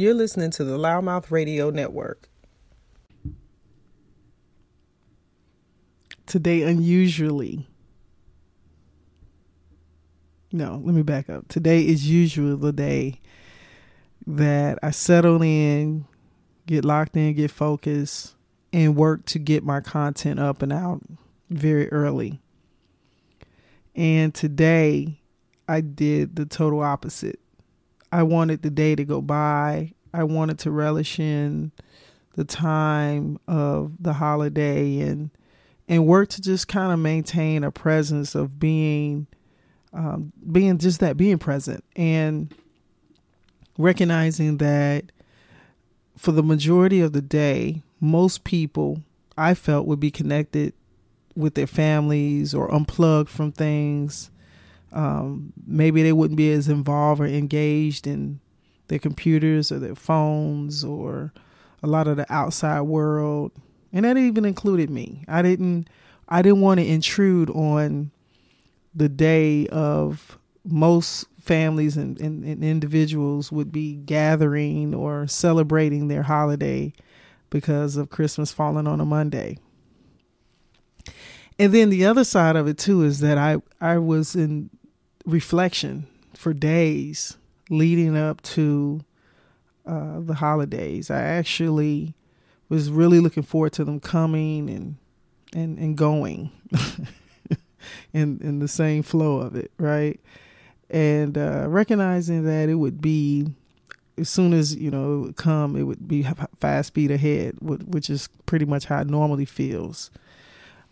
You're listening to the Loudmouth Radio Network. Today, unusually, no, let me back up. Today is usually the day that I settle in, get locked in, get focused, and work to get my content up and out very early. And today I did the total opposite. I wanted the day to go by. I wanted to relish in the time of the holiday and and work to just kind of maintain a presence of being um, being just that being present and recognizing that for the majority of the day most people I felt would be connected with their families or unplugged from things. Um, maybe they wouldn't be as involved or engaged in their computers or their phones or a lot of the outside world. And that even included me. I didn't I didn't want to intrude on the day of most families and, and, and individuals would be gathering or celebrating their holiday because of Christmas falling on a Monday. And then the other side of it too is that I I was in reflection for days leading up to uh, the holidays. I actually was really looking forward to them coming and and and going in in the same flow of it, right? And uh, recognizing that it would be as soon as you know it would come, it would be fast speed ahead, which is pretty much how it normally feels.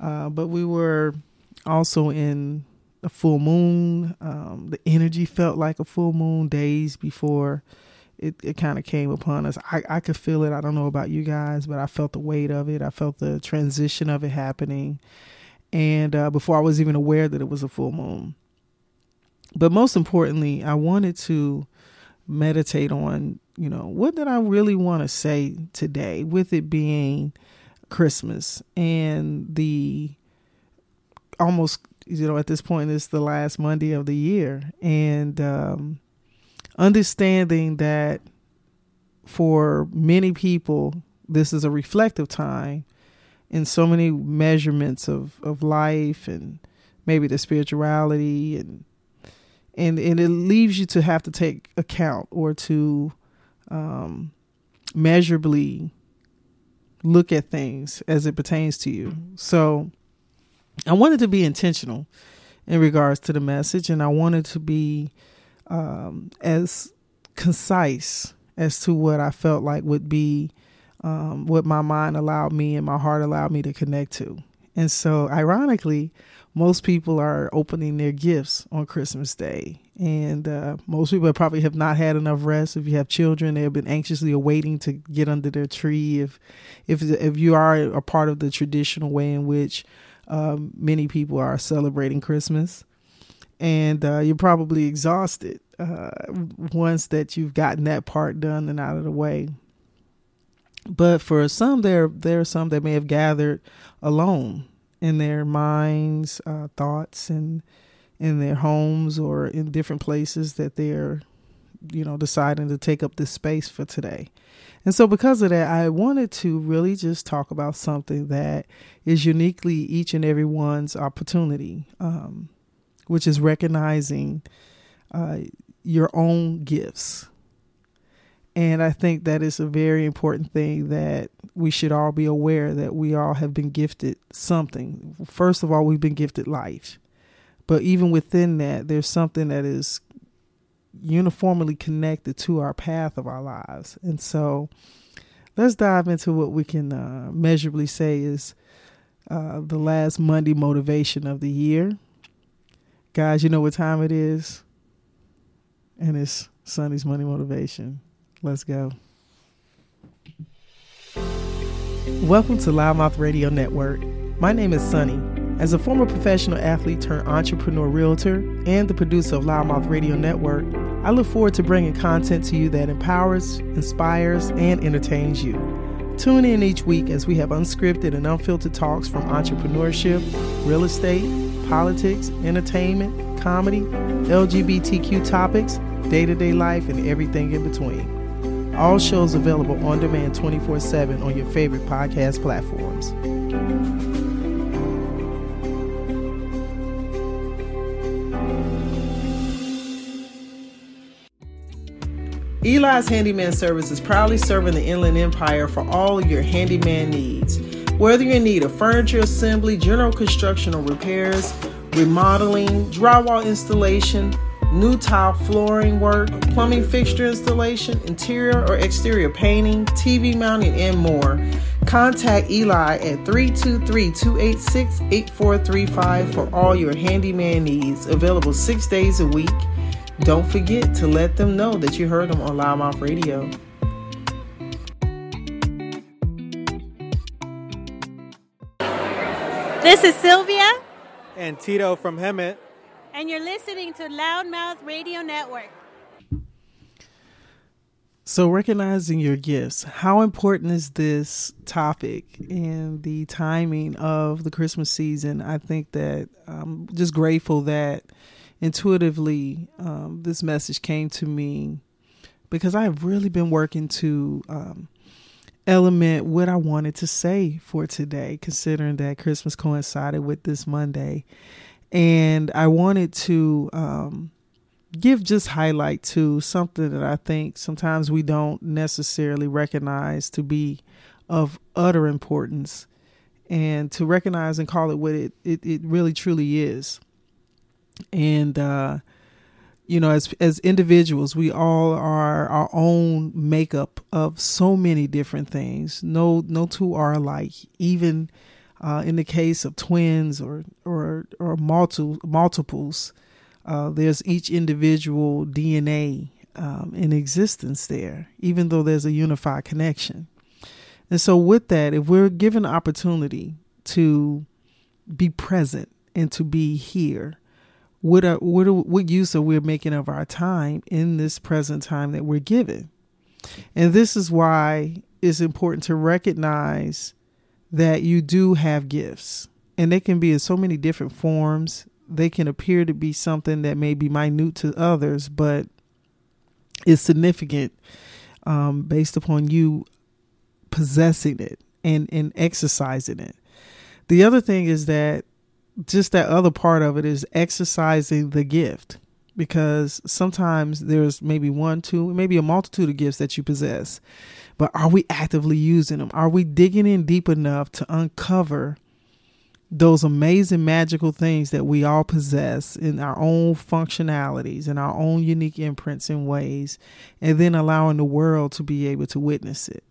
Uh, but we were also in a full moon. Um, the energy felt like a full moon days before it, it kind of came upon us. I, I could feel it. I don't know about you guys, but I felt the weight of it. I felt the transition of it happening. And uh, before I was even aware that it was a full moon. But most importantly, I wanted to meditate on, you know, what did I really want to say today with it being Christmas and the almost, you know, at this point, it's the last Monday of the year. And um, understanding that for many people, this is a reflective time in so many measurements of, of life and maybe the spirituality and and and it leaves you to have to take account or to um, measurably look at things as it pertains to you. So I wanted to be intentional in regards to the message, and I wanted to be um, as concise as to what I felt like would be um, what my mind allowed me and my heart allowed me to connect to. And so, ironically, most people are opening their gifts on Christmas Day. And uh, most people probably have not had enough rest. If you have children, they have been anxiously awaiting to get under their tree. If if if you are a part of the traditional way in which um, many people are celebrating Christmas, and uh, you're probably exhausted uh, once that you've gotten that part done and out of the way. But for some, there there are some that may have gathered alone in their minds, uh, thoughts, and in their homes or in different places that they're, you know, deciding to take up this space for today. And so, because of that, I wanted to really just talk about something that is uniquely each and every one's opportunity, um, which is recognizing uh, your own gifts and I think that is a very important thing that we should all be aware that we all have been gifted something. First of all, we've been gifted life. But even within that, there's something that is uniformly connected to our path of our lives. And so let's dive into what we can uh, measurably say is uh, the last Monday motivation of the year. Guys, you know what time it is? And it's Sonny's Monday Motivation. Let's go. Welcome to Loudmouth Radio Network. My name is Sonny. As a former professional athlete turned entrepreneur realtor and the producer of Loudmouth Radio Network, I look forward to bringing content to you that empowers, inspires, and entertains you. Tune in each week as we have unscripted and unfiltered talks from entrepreneurship, real estate, politics, entertainment, comedy, LGBTQ topics, day to day life, and everything in between. All shows available on demand 24 7 on your favorite podcast platforms. Eli's Handyman Service is proudly serving the Inland Empire for all your handyman needs. Whether you need a furniture assembly, general construction or repairs, remodeling, drywall installation, new tile flooring work, plumbing fixture installation, interior or exterior painting, TV mounting, and more, contact Eli at 323 286 8435 for all your handyman needs. Available six days a week. Don't forget to let them know that you heard them on Loudmouth Radio. This is Sylvia. And Tito from Hemet. And you're listening to Loudmouth Radio Network. So, recognizing your gifts, how important is this topic and the timing of the Christmas season? I think that I'm just grateful that intuitively um, this message came to me because I have really been working to um, element what I wanted to say for today, considering that Christmas coincided with this Monday. And I wanted to um, give just highlight to something that I think sometimes we don't necessarily recognize to be of utter importance and to recognize and call it what it, it, it really truly is and uh, you know as as individuals we all are our own makeup of so many different things. No no two are alike. Even uh, in the case of twins or or or multiple multiples uh, there's each individual DNA um, in existence there even though there's a unified connection. And so with that if we're given opportunity to be present and to be here what are, what are, what use are we making of our time in this present time that we're given? And this is why it's important to recognize that you do have gifts and they can be in so many different forms. They can appear to be something that may be minute to others but is significant um, based upon you possessing it and and exercising it. The other thing is that just that other part of it is exercising the gift because sometimes there's maybe one, two, maybe a multitude of gifts that you possess. But are we actively using them? Are we digging in deep enough to uncover those amazing magical things that we all possess in our own functionalities and our own unique imprints and ways, and then allowing the world to be able to witness it?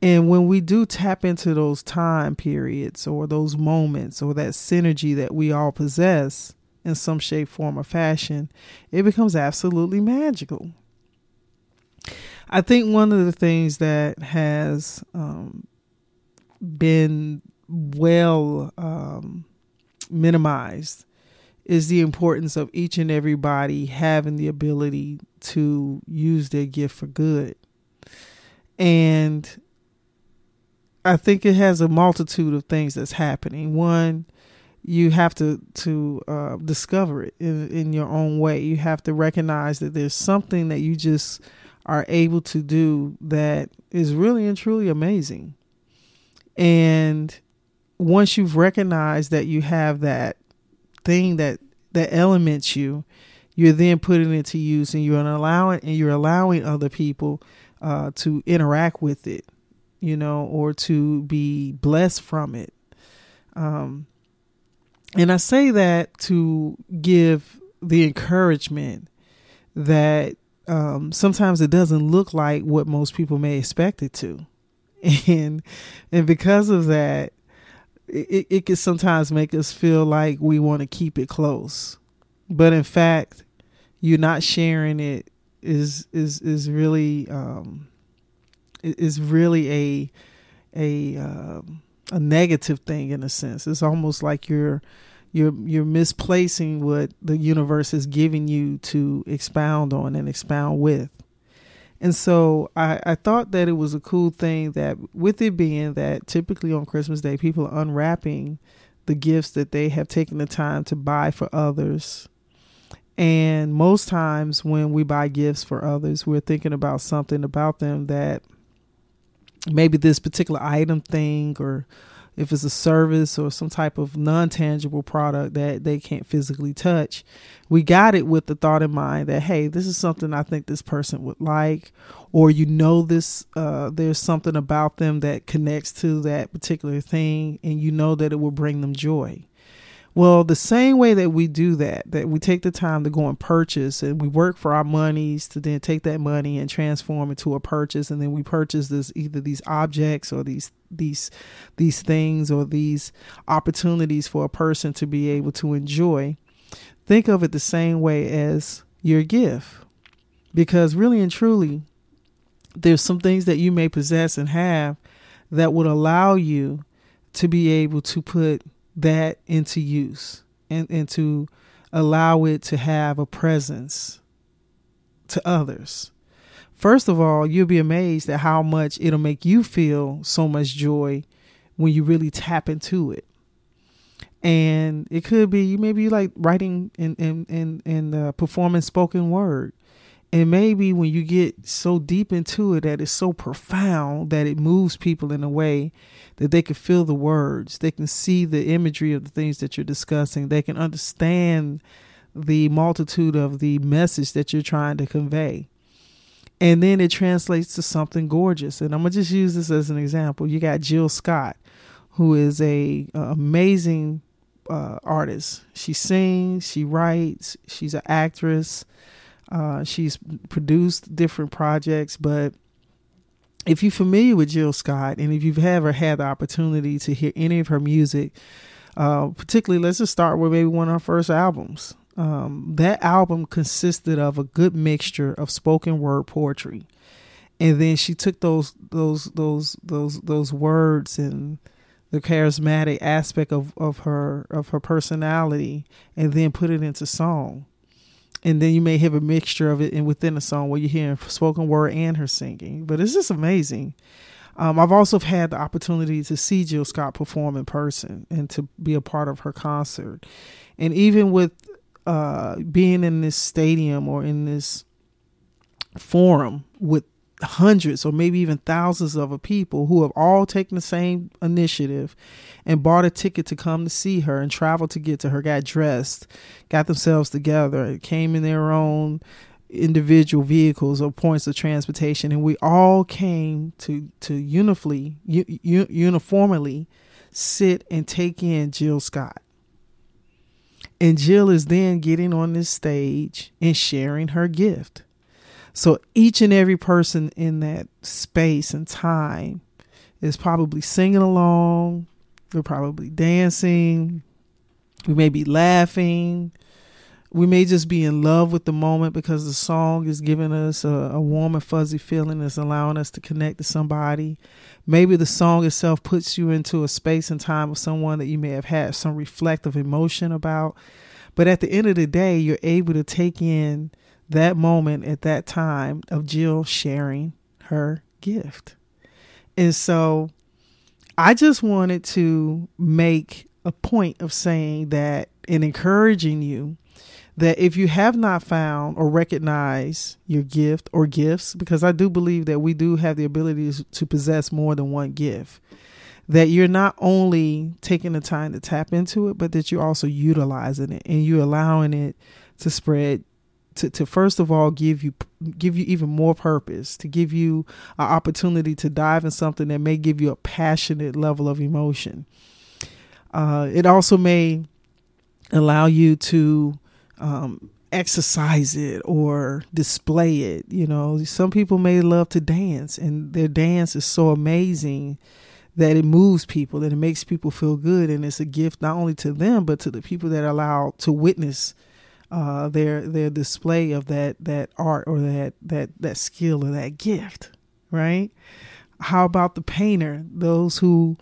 And when we do tap into those time periods or those moments or that synergy that we all possess in some shape, form, or fashion, it becomes absolutely magical. I think one of the things that has um, been well um, minimized is the importance of each and everybody having the ability to use their gift for good. And I think it has a multitude of things that's happening. One, you have to to uh, discover it in, in your own way. You have to recognize that there's something that you just are able to do that is really and truly amazing. And once you've recognized that you have that thing that that elements you, you're then putting it to use, and you're allowing and you're allowing other people uh, to interact with it you know, or to be blessed from it. Um, and I say that to give the encouragement that um, sometimes it doesn't look like what most people may expect it to, and and because of that, it it can sometimes make us feel like we want to keep it close, but in fact, you're not sharing it is is is really um, is really a a uh, a negative thing in a sense. It's almost like you're you're you're misplacing what the universe is giving you to expound on and expound with. And so I, I thought that it was a cool thing that with it being that typically on Christmas Day people are unwrapping the gifts that they have taken the time to buy for others And most times when we buy gifts for others, we're thinking about something about them that maybe this particular item thing or if it's a service or some type of non-tangible product that they can't physically touch we got it with the thought in mind that hey this is something i think this person would like or you know this uh, there's something about them that connects to that particular thing and you know that it will bring them joy well, the same way that we do that, that we take the time to go and purchase and we work for our monies to then take that money and transform it to a purchase and then we purchase this either these objects or these these these things or these opportunities for a person to be able to enjoy. Think of it the same way as your gift. Because really and truly, there's some things that you may possess and have that would allow you to be able to put that into use and, and to allow it to have a presence to others. First of all, you'll be amazed at how much it'll make you feel so much joy when you really tap into it. And it could be you maybe like writing and and and and uh, performing spoken word. And maybe when you get so deep into it that it's so profound that it moves people in a way that they can feel the words, they can see the imagery of the things that you're discussing, they can understand the multitude of the message that you're trying to convey. And then it translates to something gorgeous. And I'm gonna just use this as an example. You got Jill Scott, who is a, a amazing uh, artist. She sings, she writes, she's an actress. Uh, she's produced different projects, but if you're familiar with Jill Scott and if you've ever had the opportunity to hear any of her music, uh, particularly let's just start with maybe one of her first albums. Um, that album consisted of a good mixture of spoken word poetry, and then she took those those those those those words and the charismatic aspect of, of her of her personality, and then put it into song and then you may have a mixture of it and within a song where you're hearing spoken word and her singing. But it's just amazing. Um, I've also had the opportunity to see Jill Scott perform in person and to be a part of her concert. And even with uh, being in this stadium or in this forum with hundreds or maybe even thousands of people who have all taken the same initiative and bought a ticket to come to see her and traveled to get to her, got dressed, got themselves together, came in their own individual vehicles or points of transportation and we all came to to uniformly u- uniformly sit and take in Jill Scott. And Jill is then getting on this stage and sharing her gift. So each and every person in that space and time is probably singing along, we're probably dancing, we may be laughing, we may just be in love with the moment because the song is giving us a, a warm and fuzzy feeling that's allowing us to connect to somebody. Maybe the song itself puts you into a space and time with someone that you may have had some reflective emotion about. But at the end of the day, you're able to take in that moment at that time of Jill sharing her gift. And so I just wanted to make a point of saying that and encouraging you that if you have not found or recognized your gift or gifts, because I do believe that we do have the ability to possess more than one gift, that you're not only taking the time to tap into it, but that you're also utilizing it and you're allowing it to spread to, to first of all give you give you even more purpose to give you an opportunity to dive in something that may give you a passionate level of emotion. Uh, it also may allow you to um, exercise it or display it you know. Some people may love to dance and their dance is so amazing that it moves people and it makes people feel good and it's a gift not only to them but to the people that are allowed to witness uh, their their display of that that art or that that that skill or that gift, right? How about the painter? Those who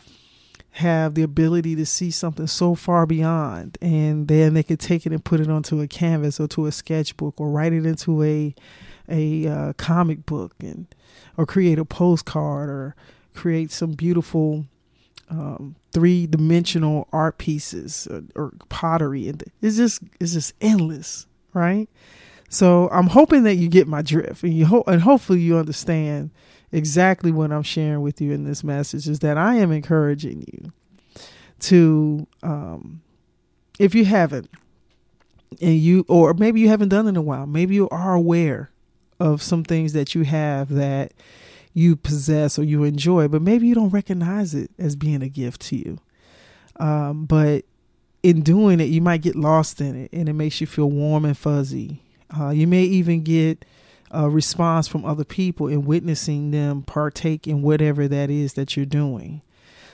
have the ability to see something so far beyond, and then they could take it and put it onto a canvas or to a sketchbook or write it into a a uh, comic book and or create a postcard or create some beautiful um, three dimensional art pieces or, or, pottery, and it's just it's just endless, right? So I'm hoping that you get my drift, and you ho- and hopefully you understand exactly what I'm sharing with you in this message. Is that I am encouraging you to, um, if you haven't, and you or maybe you haven't done it in a while, maybe you are aware of some things that you have that you possess or you enjoy, but maybe you don't recognize it as being a gift to you. Um, but in doing it, you might get lost in it, and it makes you feel warm and fuzzy. Uh, you may even get a response from other people in witnessing them partake in whatever that is that you're doing.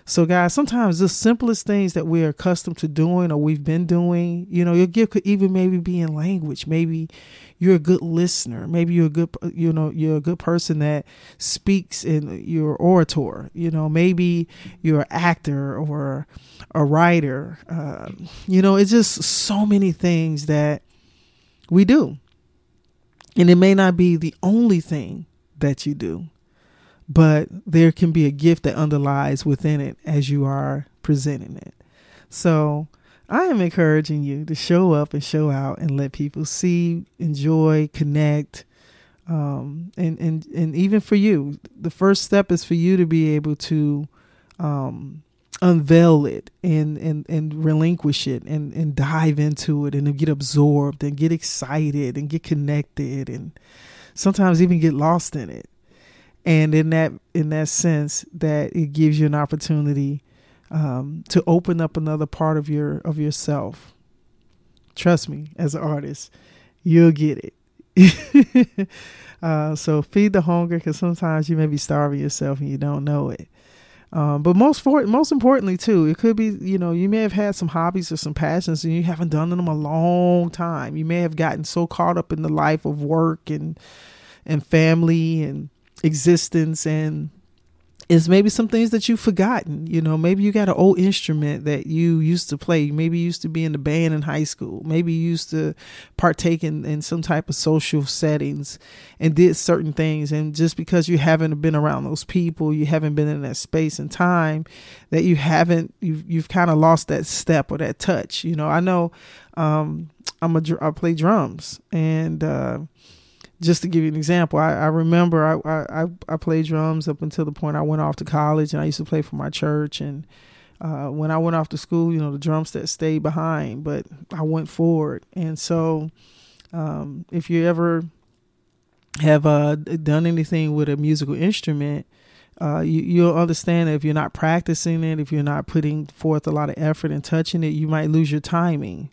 So, guys, sometimes the simplest things that we're accustomed to doing or we've been doing, you know, your gift could even maybe be in language. Maybe you're a good listener. Maybe you're a good, you know, you're a good person that speaks in your orator. You know, maybe you're an actor or a writer. Uh, you know, it's just so many things that we do. And it may not be the only thing that you do but there can be a gift that underlies within it as you are presenting it. So I am encouraging you to show up and show out and let people see, enjoy, connect. Um, and, and, and even for you, the first step is for you to be able to um, unveil it and, and, and relinquish it and, and dive into it and get absorbed and get excited and get connected and sometimes even get lost in it and in that in that sense that it gives you an opportunity um, to open up another part of your of yourself. Trust me as an artist you'll get it. Uh, so feed the hunger because sometimes you may be starving yourself and you don't know it. Um, but most for most importantly too, it could be you know you may have had some hobbies or some passions and you haven't done them a long time. You may have gotten so caught up in the life of work and and family and existence and is maybe some things that you've forgotten. You know, maybe you got an old instrument that you used to play. Maybe you used to be in the band in high school. Maybe you used to partake in, in some type of social settings and did certain things. And just because you haven't been around those people, you haven't been in that space and time, that you haven't, you've, you've kind of lost that step or that touch. You know, I know um, I'm a, I play drums and, uh, just to give you an example, I, I remember I, I, I played drums up until the point I went off to college, and I used to play for my church. And uh, when I went off to school, you know, the drum set stayed behind, but I went forward. And so, um, if you ever have uh, done anything with a musical instrument, uh, you, you'll understand that if you're not practicing it, if you're not putting forth a lot of effort and touching it, you might lose your timing.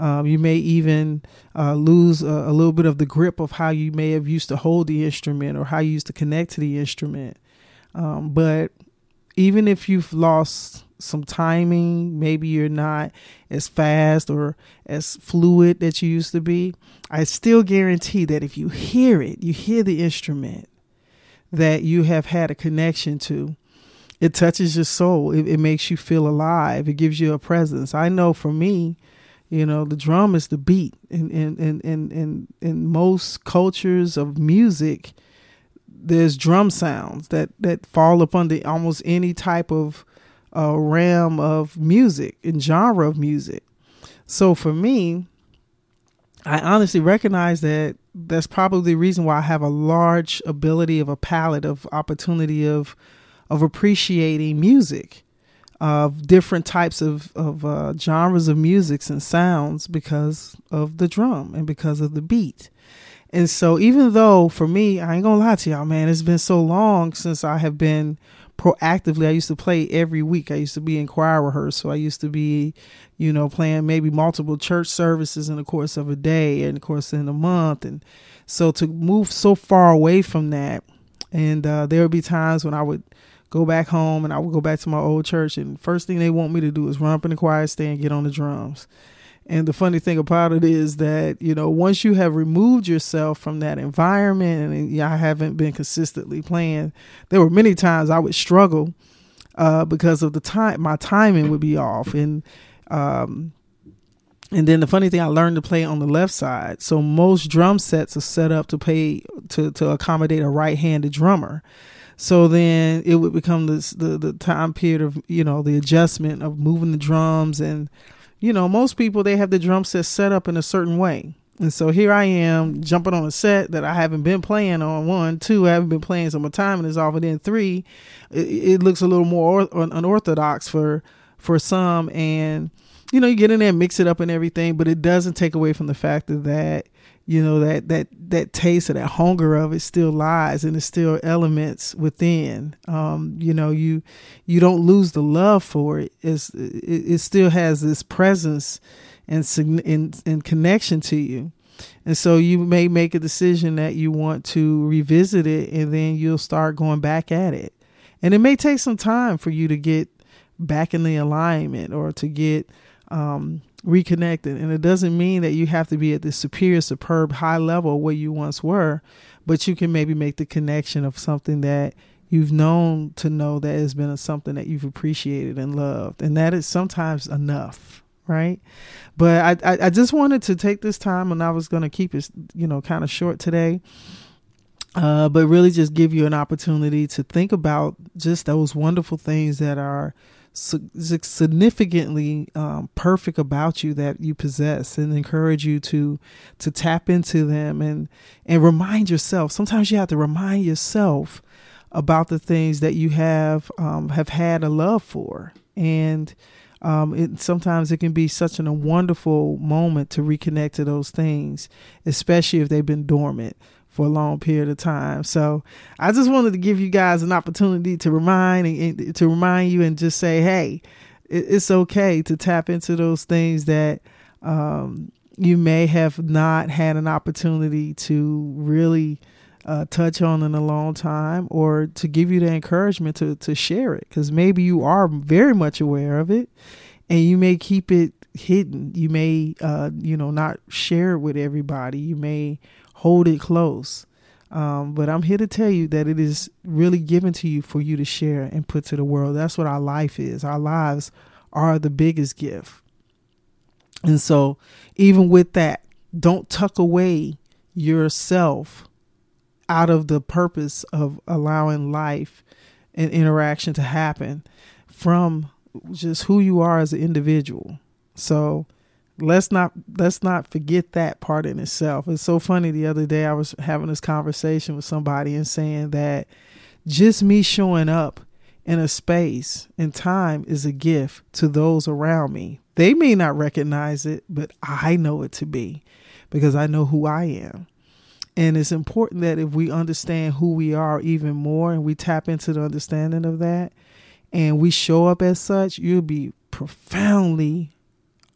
Um, you may even uh, lose a, a, little bit of the grip of how you may have used to hold the instrument or how you used to connect to the instrument. Um, but even if you've lost some timing, maybe you're not as fast or as fluid that you used to be, I still guarantee that if you hear it, you hear the instrument that you have had a connection to, it touches your soul. It, it makes you feel alive. It gives you a presence. I know for me, you know, the drum is the beat. In in in in in, in most cultures of music, there's drum sounds that that fall upon the almost any type of uh, realm of music and genre of music. So for me, I honestly recognize that that's probably the reason why I have a large ability of a palette of opportunity of of appreciating music of different types of, of uh, genres of musics and sounds because of the drum and because of the beat. And so, even though for me, I ain't gonna lie to y'all, man, it's been so long since I have been proactively. I used to play every week. I used to be in choir rehearsal. I used to be, you know, playing maybe multiple church services in the course of a day and of course in a month. And so to move so far away from that, and uh, there would be times when I would go back home and I would go back to my old church and first thing they want me to do is run up in the choir stand, and get on the drums. And the funny thing about it is that, you know, once you have removed yourself from that environment and I haven't been consistently playing, there were many times I would struggle uh, because of the time, my timing would be off. And, um, and then the funny thing, I learned to play on the left side. So most drum sets are set up to play to, to accommodate a right handed drummer. So then it would become this the the time period of you know the adjustment of moving the drums and you know most people they have the drum set set up in a certain way And so here I am jumping on a set that I haven't been playing on. One, two, I haven't been playing, so my timing is off. And then three, it, it looks a little more unorthodox for for some. And you know, you get in there, mix it up and everything, but it doesn't take away from the fact that you know that that that taste or that hunger of it still lies and there's still elements within. Um, you know you you don't lose the love for it. It's, it, it still has this presence and and, and connection to you. And so you may make a decision that you want to revisit it and then you'll start going back at it. And it may take some time for you to get back in the alignment or to get um, reconnected. And it doesn't mean that you have to be at the superior, superb, high level where you once were, but you can maybe make the connection of something that you've known to know that has been something that you've appreciated and loved. And that is sometimes enough. Right. But I, I, I just wanted to take this time and I was going to keep it, you know, kind of short today. Uh, but really just give you an opportunity to think about just those wonderful things that are significantly um, perfect about you that you possess and encourage you to to tap into them and and remind yourself. Sometimes you have to remind yourself about the things that you have um, have had a love for. And um, it, sometimes it can be such an, a wonderful moment to reconnect to those things especially if they've been dormant for a long period of time. So I just wanted to give you guys an opportunity to remind to remind you and just say, hey, it's okay to tap into those things that um, you may have not had an opportunity to really uh, touch on in a long time, or to give you the encouragement to to share it, because maybe you are very much aware of it, and you may keep it hidden. You may, uh, you know, not share it with everybody. You may hold it close. Um, but I'm here to tell you that it is really given to you for you to share and put to the world. That's what our life is. Our lives are the biggest gift. And so, even with that, don't tuck away yourself out of the purpose of allowing life and interaction to happen from just who you are as an individual. So, let's not let's not forget that part in itself. It's so funny the other day I was having this conversation with somebody and saying that just me showing up in a space and time is a gift to those around me. They may not recognize it, but I know it to be because I know who I am. And it's important that if we understand who we are even more and we tap into the understanding of that and we show up as such, you'll be profoundly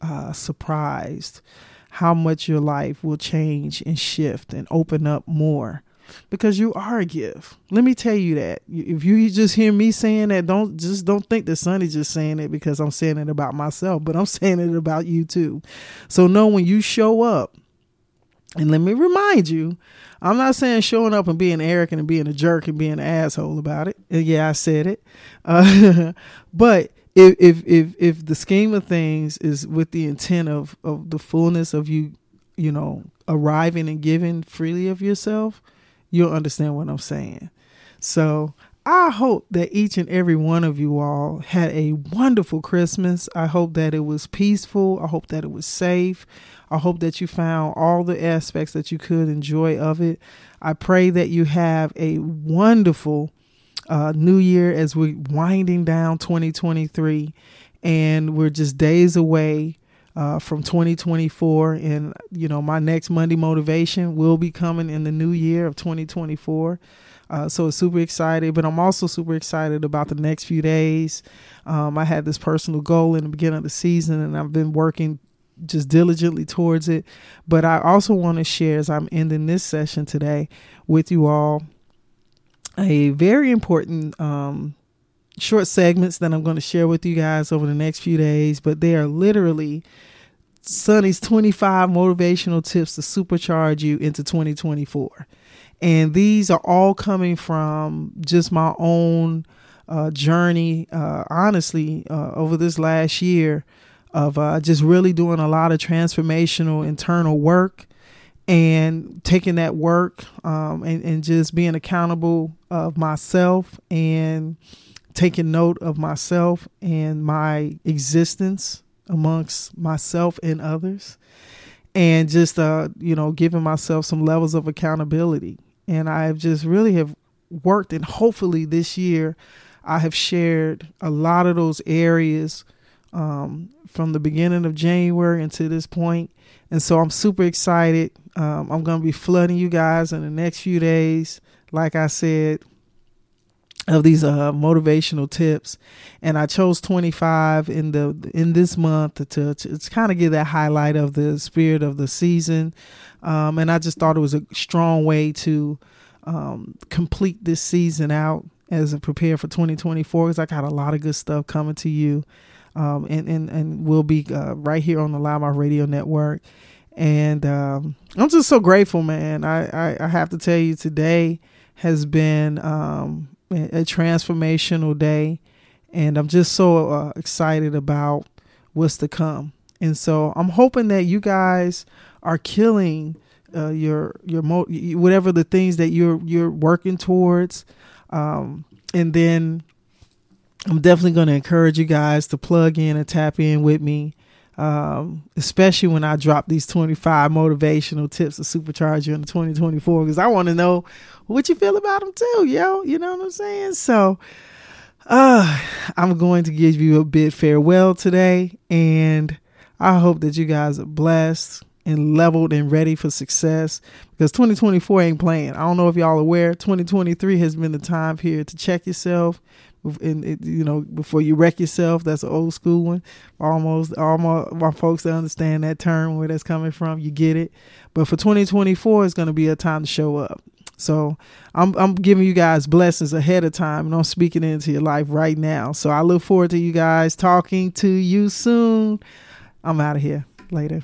uh, surprised how much your life will change and shift and open up more because you are a gift. Let me tell you that. If you just hear me saying that, don't just don't think that Sonny's just saying it because I'm saying it about myself, but I'm saying it about you too. So know when you show up, and let me remind you, I'm not saying showing up and being arrogant and being a jerk and being an asshole about it. Yeah, I said it. Uh, but if if if if the scheme of things is with the intent of of the fullness of you, you know, arriving and giving freely of yourself, you'll understand what I'm saying. So I hope that each and every one of you all had a wonderful Christmas. I hope that it was peaceful. I hope that it was safe. I hope that you found all the aspects that you could enjoy of it. I pray that you have a wonderful uh, new year as we're winding down 2023 and we're just days away uh, from 2024 and you know my next monday motivation will be coming in the new year of 2024 uh, so it's super excited but i'm also super excited about the next few days. Um, i had this personal goal in the beginning of the season and i've been working just diligently towards it. But i also want to share as i'm ending this session today with you all a very important um, short segments that I'm going to share with you guys over the next few days, but they are literally Sonny's 25 motivational tips to supercharge you into 2024. And these are all coming from just my own uh, journey, uh, honestly, uh, over this last year of uh, just really doing a lot of transformational internal work and taking that work um, and, and just being accountable of myself and taking note of myself and my existence amongst myself and others and just uh, you know, giving myself some levels of accountability. And I've just really have worked, and hopefully this year, I have shared a lot of those areas um, from the beginning of January until this point. And so I'm super excited. Um, I'm going to be flooding you guys in the next few days. Like I said, of these uh, motivational tips, and I chose 25 in the in this month to, to, to kind of give that highlight of the spirit of the season, um, and I just thought it was a strong way to um, complete this season out as I prepare for 2024 because I got a lot of good stuff coming to you, um, and and and we'll be uh, right here on the Loudmouth Radio Network, and um, I'm just so grateful, man. I, I I have to tell you today has been um, a transformational day, and I'm just so uh, excited about what's to come. And so I'm hoping that you guys are killing uh, your your mo- whatever the things that you're you're working towards, um, and then I'm definitely going to encourage you guys to plug in and tap in with me. Um, especially when I drop these 25 motivational tips to supercharge you in 2024, because I want to know what you feel about them too, yo. You know what I'm saying? So, uh, I'm going to give you a bit farewell today, and I hope that you guys are blessed and leveled and ready for success because 2024 ain't playing. I don't know if y'all aware, 2023 has been the time here to check yourself. And you know, before you wreck yourself, that's an old school one. Almost, all my, my folks that understand that term, where that's coming from, you get it. But for 2024, it's going to be a time to show up. So I'm I'm giving you guys blessings ahead of time and I'm speaking into your life right now. So I look forward to you guys talking to you soon. I'm out of here. Later.